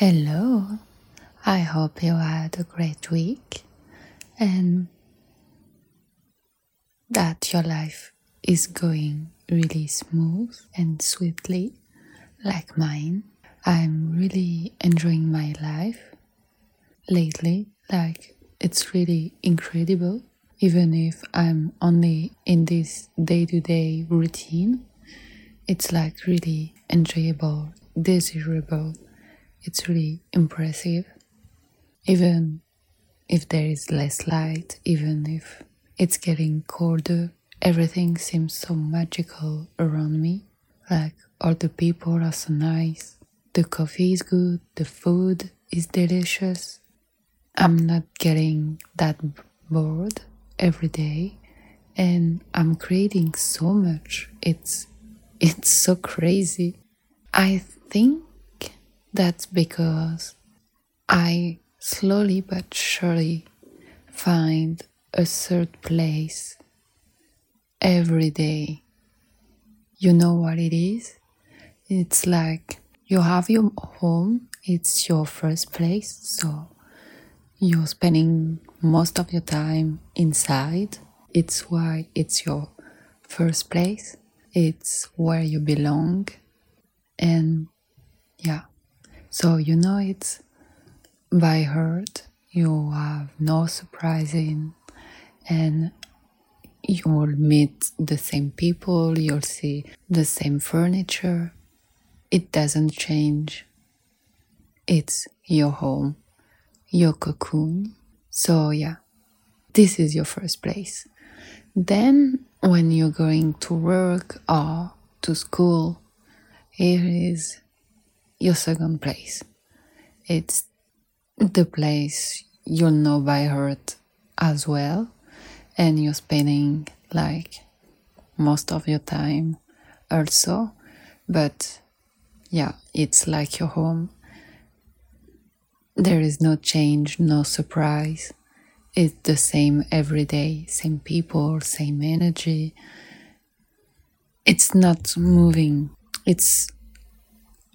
Hello, I hope you had a great week and that your life is going really smooth and swiftly, like mine. I'm really enjoying my life lately, like it's really incredible. Even if I'm only in this day to day routine, it's like really enjoyable, desirable. It's really impressive. Even if there is less light, even if it's getting colder, everything seems so magical around me. Like all the people are so nice, the coffee is good, the food is delicious. I'm not getting that bored every day and I'm creating so much. It's it's so crazy. I think that's because I slowly but surely find a third place every day. You know what it is? It's like you have your home, it's your first place, so you're spending most of your time inside. It's why it's your first place, it's where you belong, and yeah, so you know it's by heart, you have no surprising, and you'll meet the same people, you'll see the same furniture it doesn't change. It's your home, your cocoon. So, yeah, this is your first place. Then, when you're going to work or to school, here is your second place. It's the place you'll know by heart as well, and you're spending like most of your time also, but yeah, it's like your home. There is no change, no surprise. It's the same every day, same people, same energy. It's not moving. It's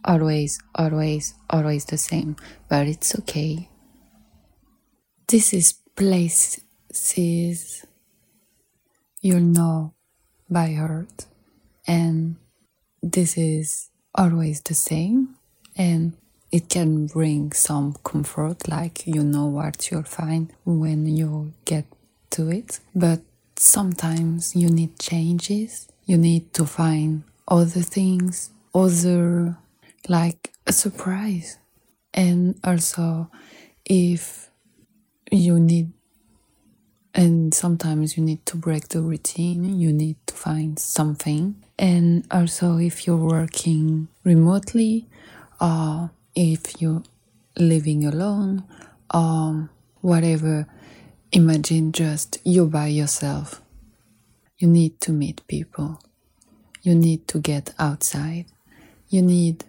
always, always, always the same, but it's okay. This is places you'll know by heart, and this is always the same and it can bring some comfort like you know what you'll find when you get to it but sometimes you need changes you need to find other things other like a surprise. And also if you need and sometimes you need to break the routine you need to find something. And also if you're working remotely or if you're living alone or whatever imagine just you by yourself. You need to meet people. You need to get outside. You need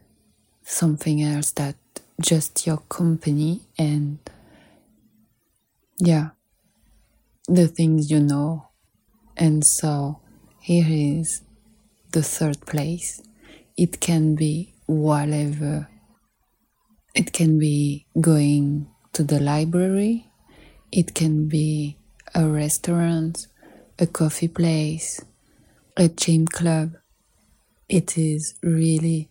something else that just your company and yeah the things you know and so here is the third place. It can be whatever. It can be going to the library. It can be a restaurant, a coffee place, a gym club. It is really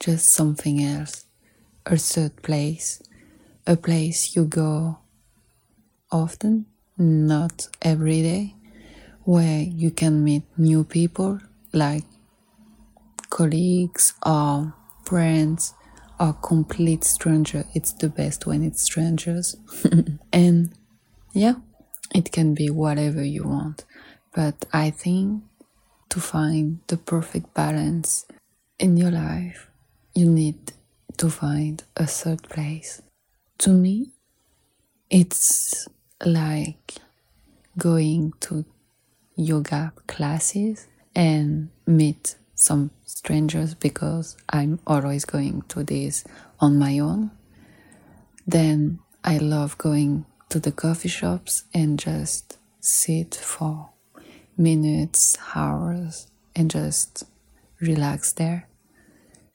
just something else. A third place, a place you go often, not every day, where you can meet new people like colleagues or friends or complete stranger. It's the best when it's strangers. and yeah, it can be whatever you want. But I think to find the perfect balance in your life, you need to find a third place. To me, it's like going to yoga classes and meet some strangers because I'm always going to this on my own. Then I love going to the coffee shops and just sit for minutes, hours, and just relax there.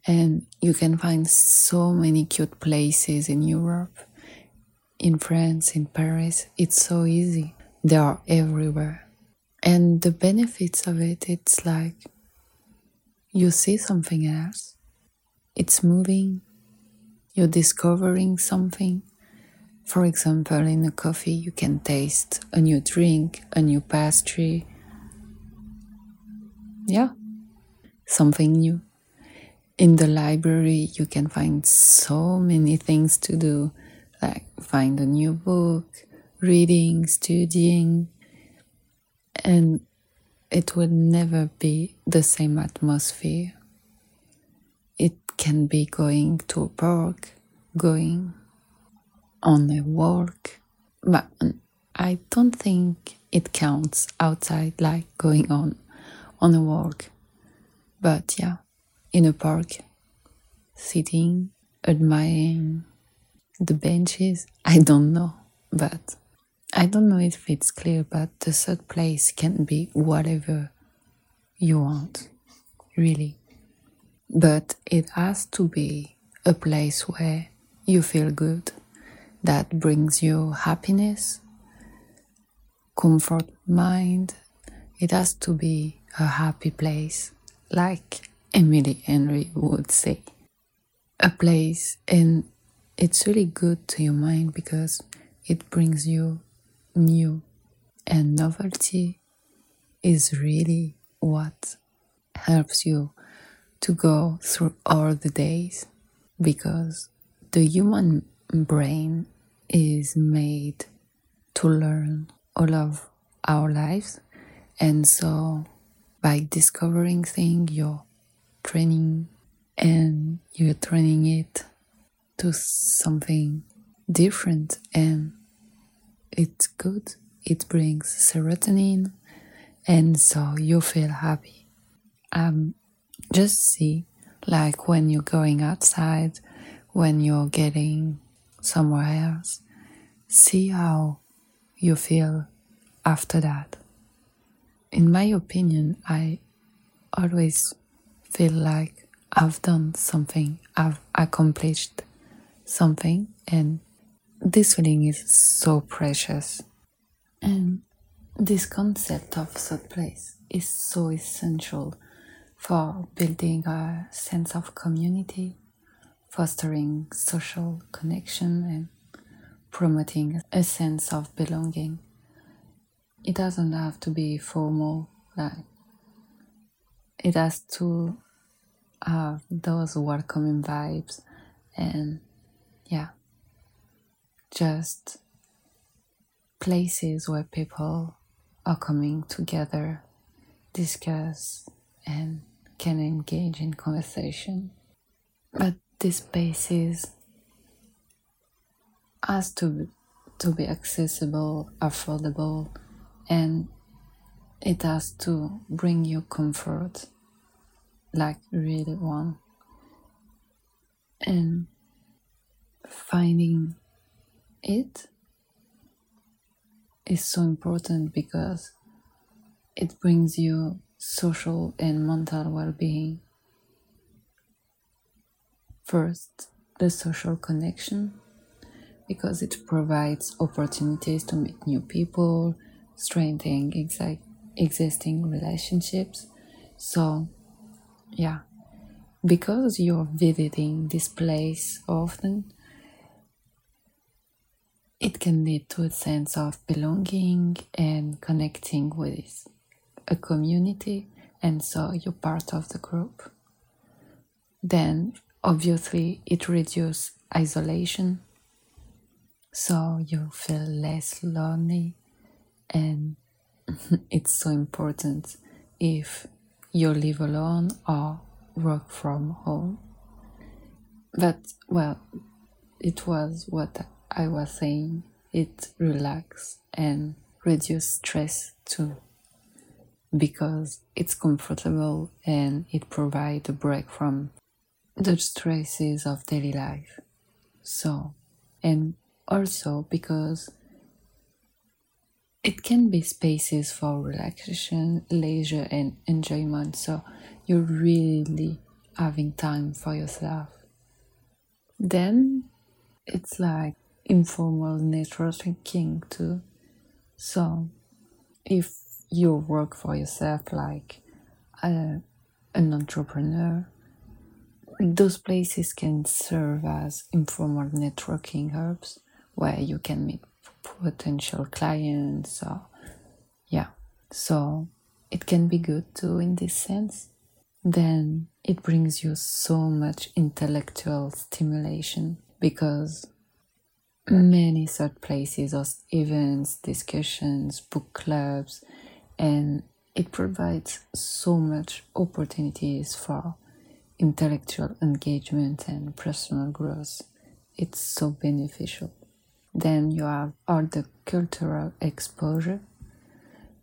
And you can find so many cute places in Europe, in France, in Paris. It's so easy. They are everywhere. And the benefits of it, it's like you see something else. It's moving. You're discovering something. For example, in a coffee, you can taste a new drink, a new pastry. Yeah, something new. In the library, you can find so many things to do, like find a new book, reading, studying, and it will never be the same atmosphere. It can be going to a park, going on a walk, but I don't think it counts outside like going on on a walk. But yeah, in a park, sitting, admiring the benches, I don't know, but I don't know if it's clear, but the third place can be whatever you want, really. But it has to be a place where you feel good, that brings you happiness, comfort mind. It has to be a happy place, like Emily Henry would say. A place, and it's really good to your mind because it brings you new and novelty is really what helps you to go through all the days because the human brain is made to learn all of our lives and so by discovering things you're training and you're training it to something different and it's good. It brings serotonin, and so you feel happy. Um, just see, like when you're going outside, when you're getting somewhere else, see how you feel after that. In my opinion, I always feel like I've done something, I've accomplished something, and this feeling is so precious. And this concept of third place is so essential for building a sense of community, fostering social connection, and promoting a sense of belonging. It doesn't have to be formal, like it has to have those welcoming vibes and yeah just places where people are coming together, discuss, and can engage in conversation. But these spaces has to to be accessible, affordable, and it has to bring you comfort, like really one. And finding it is so important because it brings you social and mental well being. First, the social connection, because it provides opportunities to meet new people, strengthening ex- existing relationships. So, yeah, because you're visiting this place often, it can lead to a sense of belonging and connecting with a community, and so you're part of the group. Then, obviously, it reduces isolation, so you feel less lonely, and it's so important if you live alone or work from home. But, well, it was what I was saying, it relax and reduce stress too because it's comfortable and it provides a break from the stresses of daily life. So, and also because it can be spaces for relaxation, leisure, and enjoyment. So, you're really having time for yourself. Then it's like informal networking too. So if you work for yourself like a, an entrepreneur, those places can serve as informal networking hubs where you can meet potential clients or yeah so it can be good too in this sense then it brings you so much intellectual stimulation because many such places or events, discussions, book clubs, and it provides so much opportunities for intellectual engagement and personal growth. It's so beneficial. Then you have all the cultural exposure.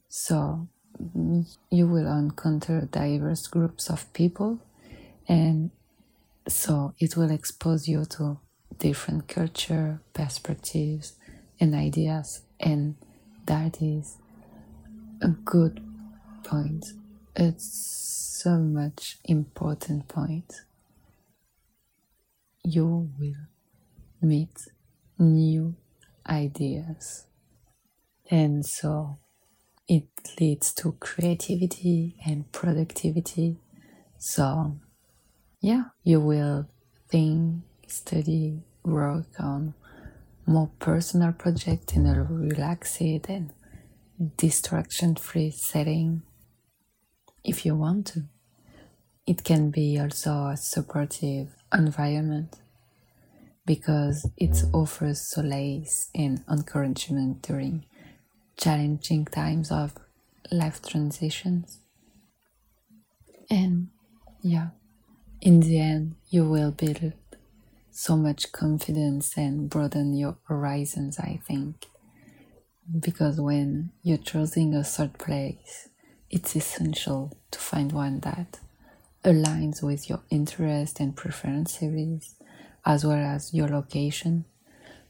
So mm, you will encounter diverse groups of people and so it will expose you to different culture, perspectives, and ideas, and that is a good point. It's so much important point. You will meet new ideas, and so it leads to creativity and productivity. So, yeah, you will think, study, work on more personal project in a relaxed and distraction free setting if you want to. It can be also a supportive environment because it offers solace and encouragement during challenging times of life transitions. And yeah, in the end, you will build so much confidence and broaden your horizons, I think. Because when you're choosing a third place, it's essential to find one that aligns with your interest and preferences, as well as your location,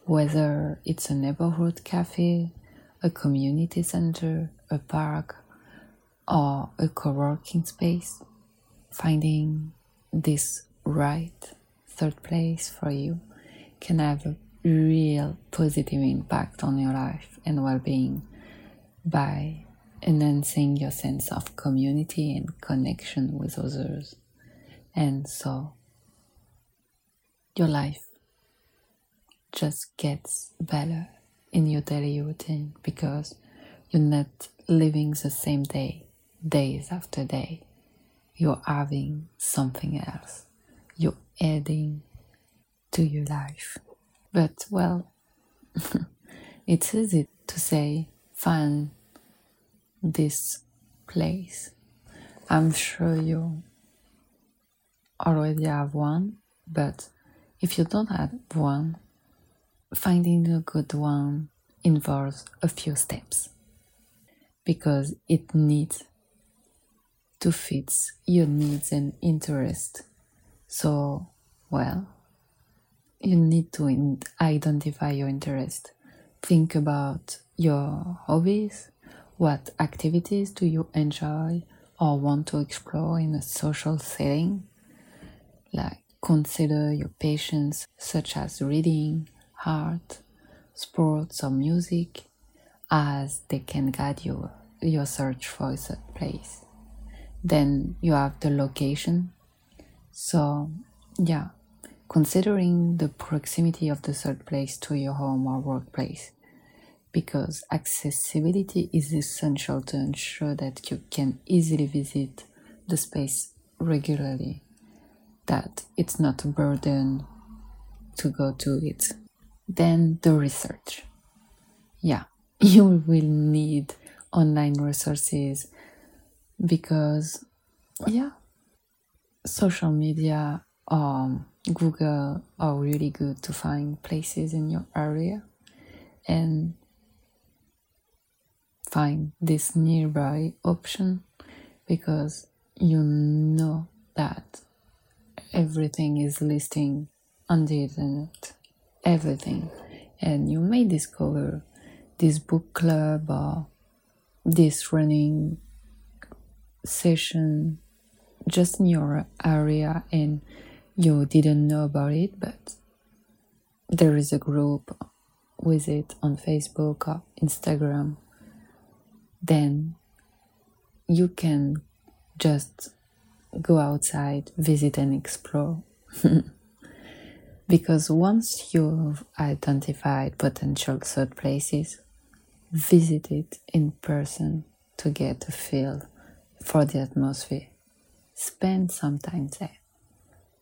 whether it's a neighborhood cafe, a community center, a park, or a co working space. Finding this right third place for you can have a real positive impact on your life and well-being by enhancing your sense of community and connection with others and so your life just gets better in your daily routine because you're not living the same day days after day you're having something else you're adding to your life. But well, it's easy to say, find this place. I'm sure you already have one, but if you don't have one, finding a good one involves a few steps because it needs to fit your needs and interests so, well, you need to identify your interest. Think about your hobbies. What activities do you enjoy or want to explore in a social setting? Like, consider your passions such as reading, art, sports, or music, as they can guide you your search for a place. Then you have the location so, yeah, considering the proximity of the third place to your home or workplace, because accessibility is essential to ensure that you can easily visit the space regularly, that it's not a burden to go to it. Then the research. Yeah, you will need online resources because, yeah, social media um, Google are really good to find places in your area and find this nearby option because you know that everything is listing on the internet. Everything. And you may discover this book club or this running session just in your area and you didn't know about it, but there is a group with it on Facebook or Instagram, then you can just go outside, visit, and explore. because once you've identified potential third places, visit it in person to get a feel for the atmosphere. Spend some time there.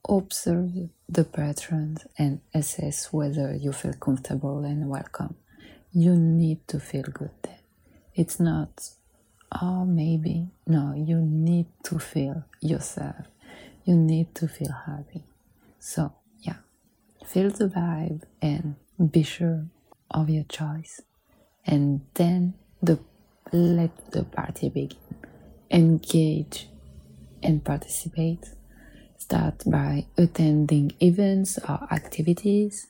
Observe the patterns and assess whether you feel comfortable and welcome. You need to feel good there. It's not, oh, maybe. No, you need to feel yourself. You need to feel happy. So, yeah, feel the vibe and be sure of your choice. And then the let the party begin. Engage and participate. Start by attending events or activities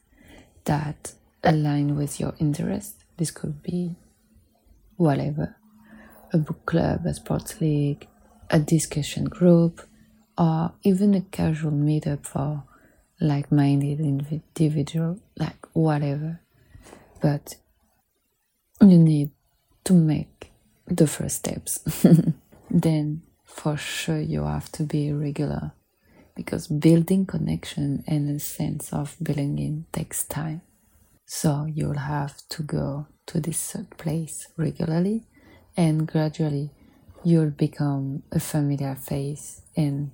that align with your interest. This could be whatever a book club, a sports league, a discussion group, or even a casual meetup for like minded individual, like whatever. But you need to make the first steps. then for sure you have to be regular because building connection and a sense of belonging takes time. So you'll have to go to this place regularly and gradually you'll become a familiar face and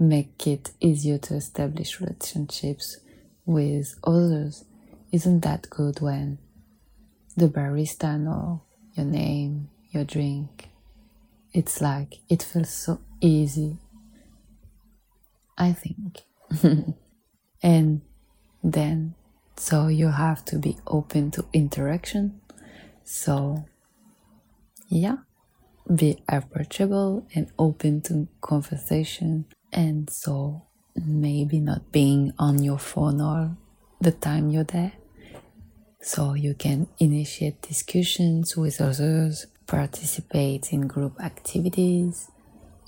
make it easier to establish relationships with others. Isn't that good when the barista know your name, your drink, it's like it feels so easy. I think. and then, so you have to be open to interaction. So, yeah, be approachable and open to conversation. And so, maybe not being on your phone all the time you're there. So, you can initiate discussions with others participate in group activities,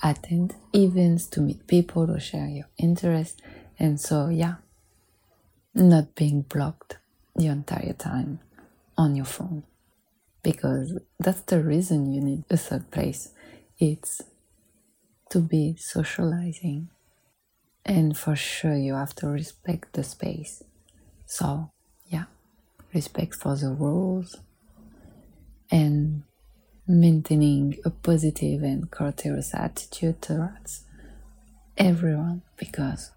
attend events to meet people or share your interests, and so, yeah, not being blocked the entire time on your phone. Because that's the reason you need a third place. It's to be socializing. And for sure, you have to respect the space. So, yeah, respect for the rules and maintaining a positive and courteous attitude towards everyone because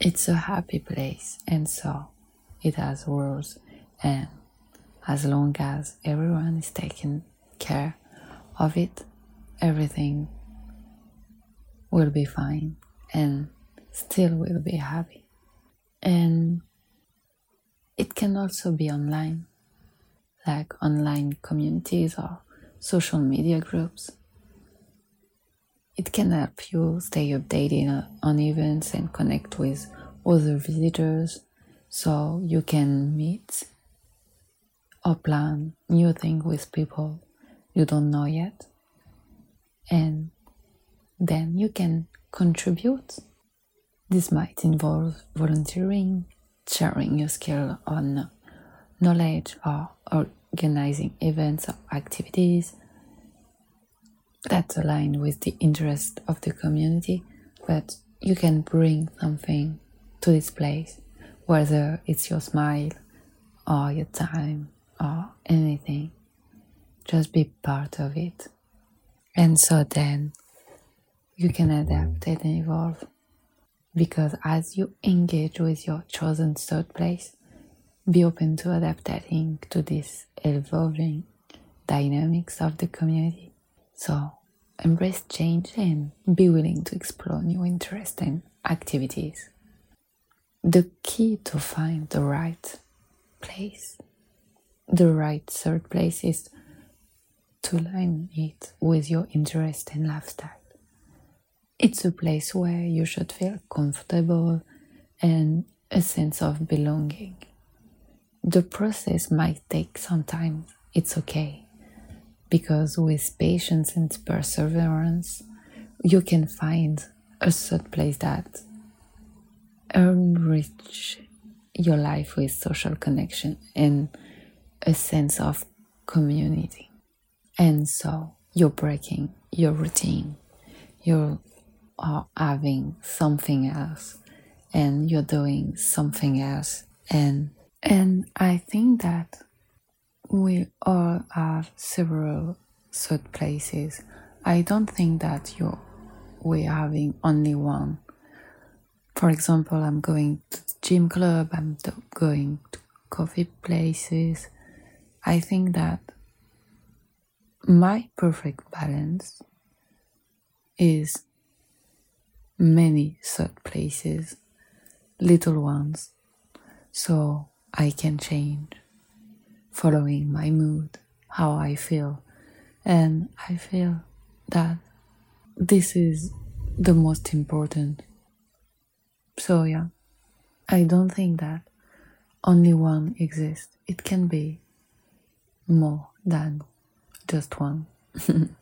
it's a happy place and so it has rules and as long as everyone is taking care of it everything will be fine and still will be happy and it can also be online like online communities or social media groups. It can help you stay updated on events and connect with other visitors so you can meet or plan new things with people you don't know yet. And then you can contribute. This might involve volunteering, sharing your skill on knowledge, or organizing events or activities that align with the interest of the community, but you can bring something to this place, whether it's your smile or your time or anything. Just be part of it. And so then you can adapt and evolve. Because as you engage with your chosen third place, be open to adapting to this evolving dynamics of the community. So embrace change and be willing to explore new interests and activities. The key to find the right place, the right third place is to line it with your interest and lifestyle. It's a place where you should feel comfortable and a sense of belonging the process might take some time. It's okay. Because with patience and perseverance, you can find a third place that enrich your life with social connection and a sense of community. And so you're breaking your routine, you're uh, having something else, and you're doing something else. And and I think that we all have several third places. I don't think that you we're having only one. For example, I'm going to gym club, I'm going to coffee places. I think that my perfect balance is many third places, little ones, so I can change following my mood, how I feel. And I feel that this is the most important. So, yeah, I don't think that only one exists. It can be more than just one.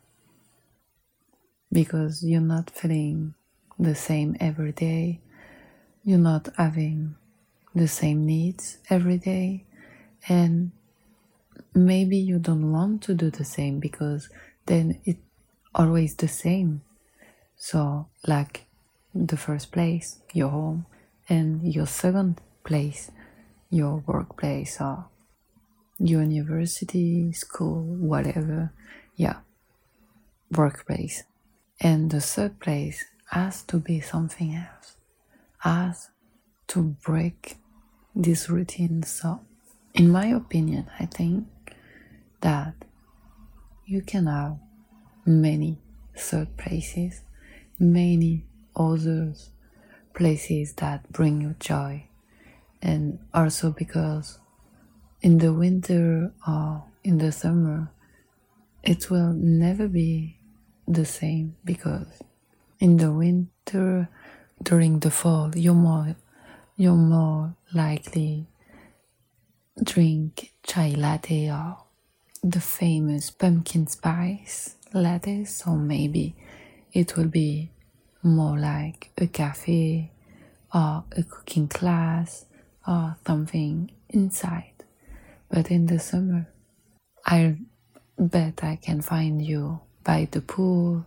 because you're not feeling the same every day, you're not having the same needs every day, and maybe you don't want to do the same because then it's always the same. So, like the first place, your home, and your second place, your workplace or university, school, whatever. Yeah, workplace. And the third place has to be something else, has to break this routine. So, in my opinion, I think that you can have many third places, many others places that bring you joy, and also because in the winter or in the summer, it will never be the same because in the winter, during the fall, you're more you're more likely drink chai latte or the famous pumpkin spice latte, so maybe it will be more like a cafe or a cooking class or something inside. But in the summer, I bet I can find you by the pool,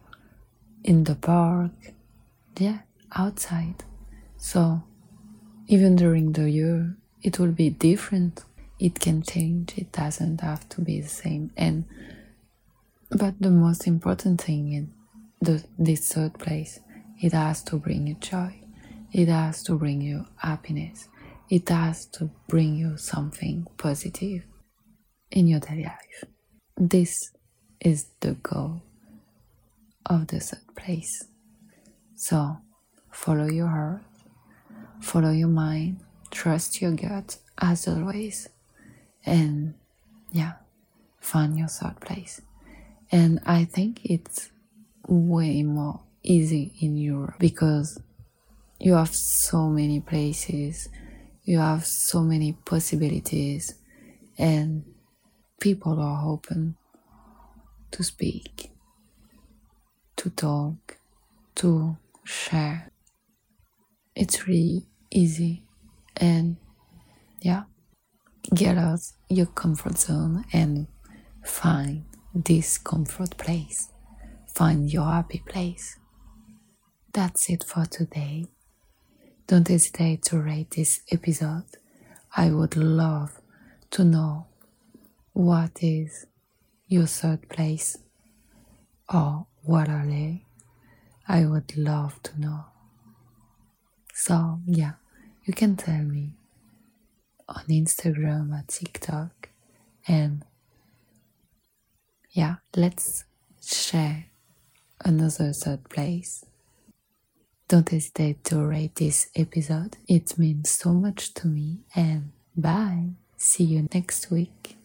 in the park, yeah, outside. So even during the year, it will be different. It can change. It doesn't have to be the same. And but the most important thing in the, this third place, it has to bring you joy. It has to bring you happiness it has to bring you something positive in your daily life. This is the goal of the third place. So follow your heart, follow your mind, trust your gut as always, and yeah, find your third place. And I think it's way more easy in Europe because you have so many places you have so many possibilities and people are open to speak, to talk, to share. It's really easy and yeah, get out your comfort zone and find this comfort place. Find your happy place. That's it for today. Don't hesitate to rate this episode. I would love to know what is your third place or what are they. I would love to know. So, yeah, you can tell me on Instagram or TikTok and yeah, let's share another third place. Don't hesitate to rate this episode. It means so much to me. And bye. See you next week.